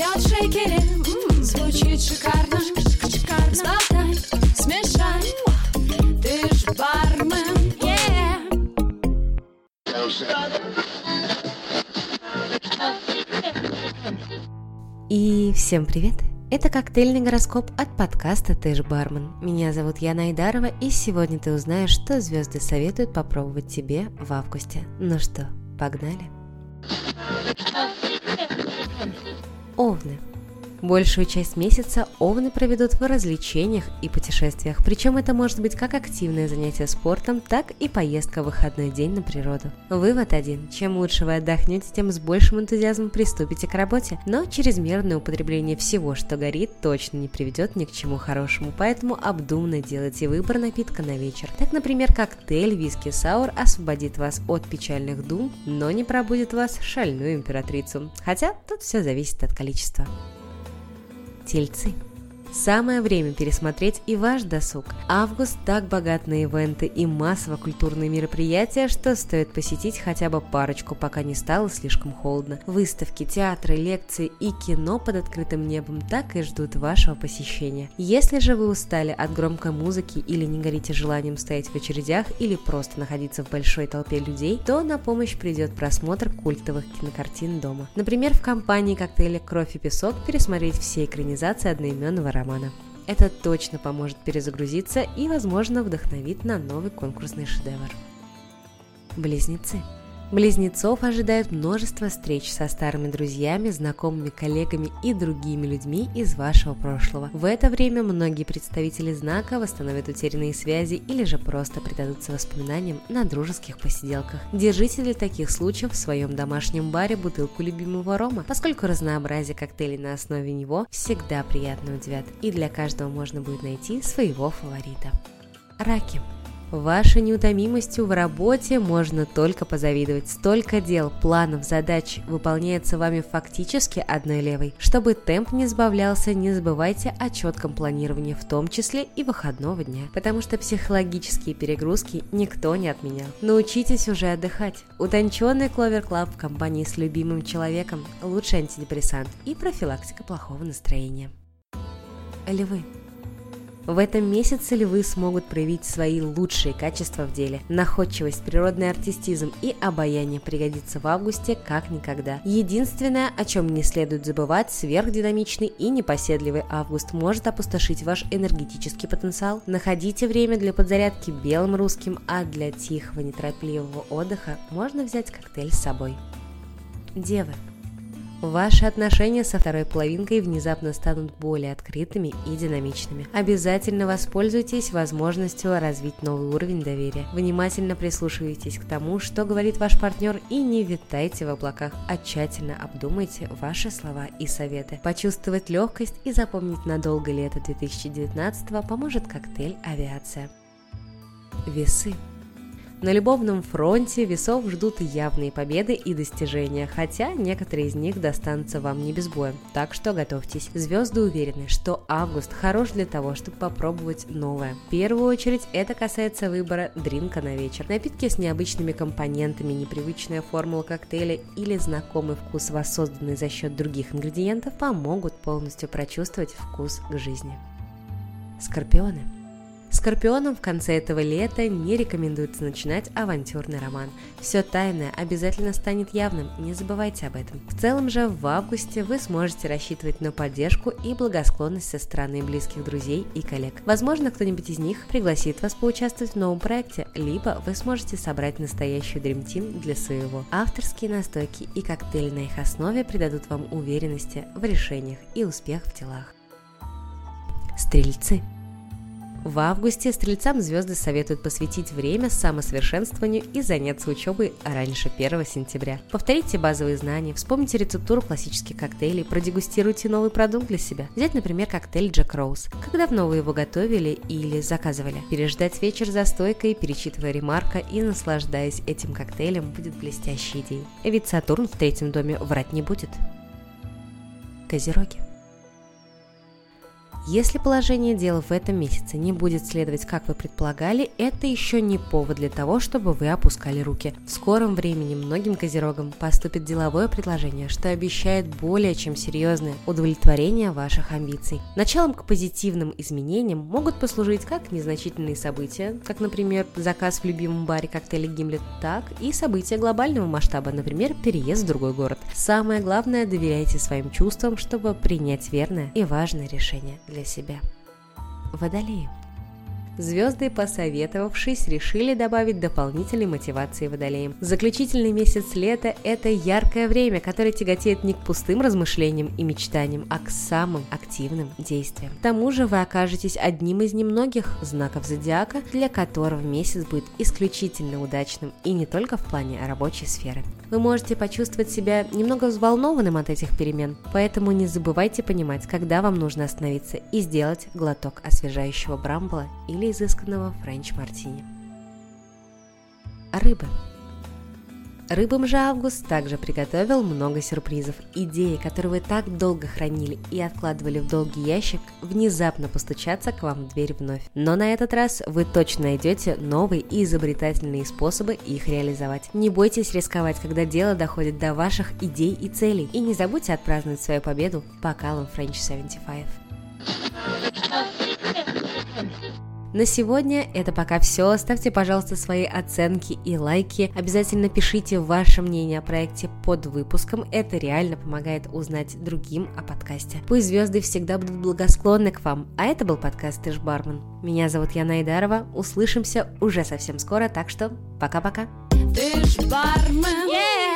Лед в шейкере, звучит шикарно. Сболтай, смешай, ты ж бармен, yeah. И всем привет! Это коктейльный гороскоп от подкаста «Ты ж бармен». Меня зовут Яна Айдарова, и сегодня ты узнаешь, что звезды советуют попробовать тебе в августе. Ну что, погнали? Овны. Большую часть месяца овны проведут в развлечениях и путешествиях, причем это может быть как активное занятие спортом, так и поездка в выходной день на природу. Вывод один. Чем лучше вы отдохнете, тем с большим энтузиазмом приступите к работе, но чрезмерное употребление всего, что горит, точно не приведет ни к чему хорошему, поэтому обдуманно делайте выбор напитка на вечер. Так, например, коктейль виски саур освободит вас от печальных дум, но не пробудет вас шальную императрицу. Хотя тут все зависит от количества. Тельцы. Самое время пересмотреть и ваш досуг. Август так богат на ивенты и массово-культурные мероприятия, что стоит посетить хотя бы парочку, пока не стало слишком холодно. Выставки, театры, лекции и кино под открытым небом так и ждут вашего посещения. Если же вы устали от громкой музыки или не горите желанием стоять в очередях или просто находиться в большой толпе людей, то на помощь придет просмотр культовых кинокартин дома. Например, в компании коктейля «Кровь и песок» пересмотреть все экранизации одноименного романа. Это точно поможет перезагрузиться и, возможно, вдохновит на новый конкурсный шедевр. Близнецы. Близнецов ожидают множество встреч со старыми друзьями, знакомыми, коллегами и другими людьми из вашего прошлого. В это время многие представители знака восстановят утерянные связи или же просто предадутся воспоминаниям на дружеских посиделках. Держите для таких случаев в своем домашнем баре бутылку любимого рома, поскольку разнообразие коктейлей на основе него всегда приятно удивят, и для каждого можно будет найти своего фаворита. Раки. Вашей неутомимостью в работе можно только позавидовать. Столько дел, планов, задач выполняется вами фактически одной левой. Чтобы темп не сбавлялся, не забывайте о четком планировании, в том числе и выходного дня. Потому что психологические перегрузки никто не отменял. Научитесь уже отдыхать. Утонченный Clover Club в компании с любимым человеком – лучший антидепрессант и профилактика плохого настроения. Львы. В этом месяце львы смогут проявить свои лучшие качества в деле. Находчивость, природный артистизм и обаяние пригодится в августе как никогда. Единственное, о чем не следует забывать, сверхдинамичный и непоседливый август может опустошить ваш энергетический потенциал. Находите время для подзарядки белым русским, а для тихого, неторопливого отдыха можно взять коктейль с собой. Девы. Ваши отношения со второй половинкой внезапно станут более открытыми и динамичными. Обязательно воспользуйтесь возможностью развить новый уровень доверия. Внимательно прислушивайтесь к тому, что говорит ваш партнер и не витайте в облаках, а тщательно обдумайте ваши слова и советы. Почувствовать легкость и запомнить надолго лето 2019 поможет коктейль «Авиация». Весы. На любовном фронте весов ждут явные победы и достижения, хотя некоторые из них достанутся вам не без боя, так что готовьтесь. Звезды уверены, что август хорош для того, чтобы попробовать новое. В первую очередь это касается выбора дринка на вечер. Напитки с необычными компонентами, непривычная формула коктейля или знакомый вкус, воссозданный за счет других ингредиентов, помогут полностью прочувствовать вкус к жизни. Скорпионы. Скорпионам в конце этого лета не рекомендуется начинать авантюрный роман. Все тайное обязательно станет явным, не забывайте об этом. В целом же в августе вы сможете рассчитывать на поддержку и благосклонность со стороны близких друзей и коллег. Возможно, кто-нибудь из них пригласит вас поучаствовать в новом проекте, либо вы сможете собрать настоящую Dream Team для своего. Авторские настойки и коктейли на их основе придадут вам уверенности в решениях и успех в делах. Стрельцы. В августе стрельцам звезды советуют посвятить время самосовершенствованию и заняться учебой раньше 1 сентября. Повторите базовые знания, вспомните рецептуру классических коктейлей, продегустируйте новый продукт для себя. Взять, например, коктейль Джек Роуз. Как давно вы его готовили или заказывали? Переждать вечер за стойкой, перечитывая ремарка и наслаждаясь этим коктейлем будет блестящей идеей. Ведь Сатурн в третьем доме врать не будет. Козероги. Если положение дел в этом месяце не будет следовать, как вы предполагали, это еще не повод для того, чтобы вы опускали руки. В скором времени многим козерогам поступит деловое предложение, что обещает более чем серьезное удовлетворение ваших амбиций. Началом к позитивным изменениям могут послужить как незначительные события, как, например, заказ в любимом баре коктейля Гимлет, так и события глобального масштаба, например, переезд в другой город. Самое главное, доверяйте своим чувствам, чтобы принять верное и важное решение для себя. Водолеи. Звезды, посоветовавшись, решили добавить дополнительной мотивации водолеям. Заключительный месяц лета – это яркое время, которое тяготеет не к пустым размышлениям и мечтаниям, а к самым активным действиям. К тому же вы окажетесь одним из немногих знаков зодиака, для которого месяц будет исключительно удачным и не только в плане рабочей сферы. Вы можете почувствовать себя немного взволнованным от этих перемен, поэтому не забывайте понимать, когда вам нужно остановиться и сделать глоток освежающего брамбола или изысканного френч-мартини. Рыбы – Рыбам же Август также приготовил много сюрпризов. Идеи, которые вы так долго хранили и откладывали в долгий ящик, внезапно постучатся к вам в дверь вновь. Но на этот раз вы точно найдете новые и изобретательные способы их реализовать. Не бойтесь рисковать, когда дело доходит до ваших идей и целей. И не забудьте отпраздновать свою победу бокалом French 75. На сегодня это пока все. Ставьте, пожалуйста, свои оценки и лайки. Обязательно пишите ваше мнение о проекте под выпуском. Это реально помогает узнать другим о подкасте. Пусть звезды всегда будут благосклонны к вам. А это был подкаст «Ты ж бармен». Меня зовут Яна Идарова. Услышимся уже совсем скоро, так что пока-пока. Ты ж бармен, yeah!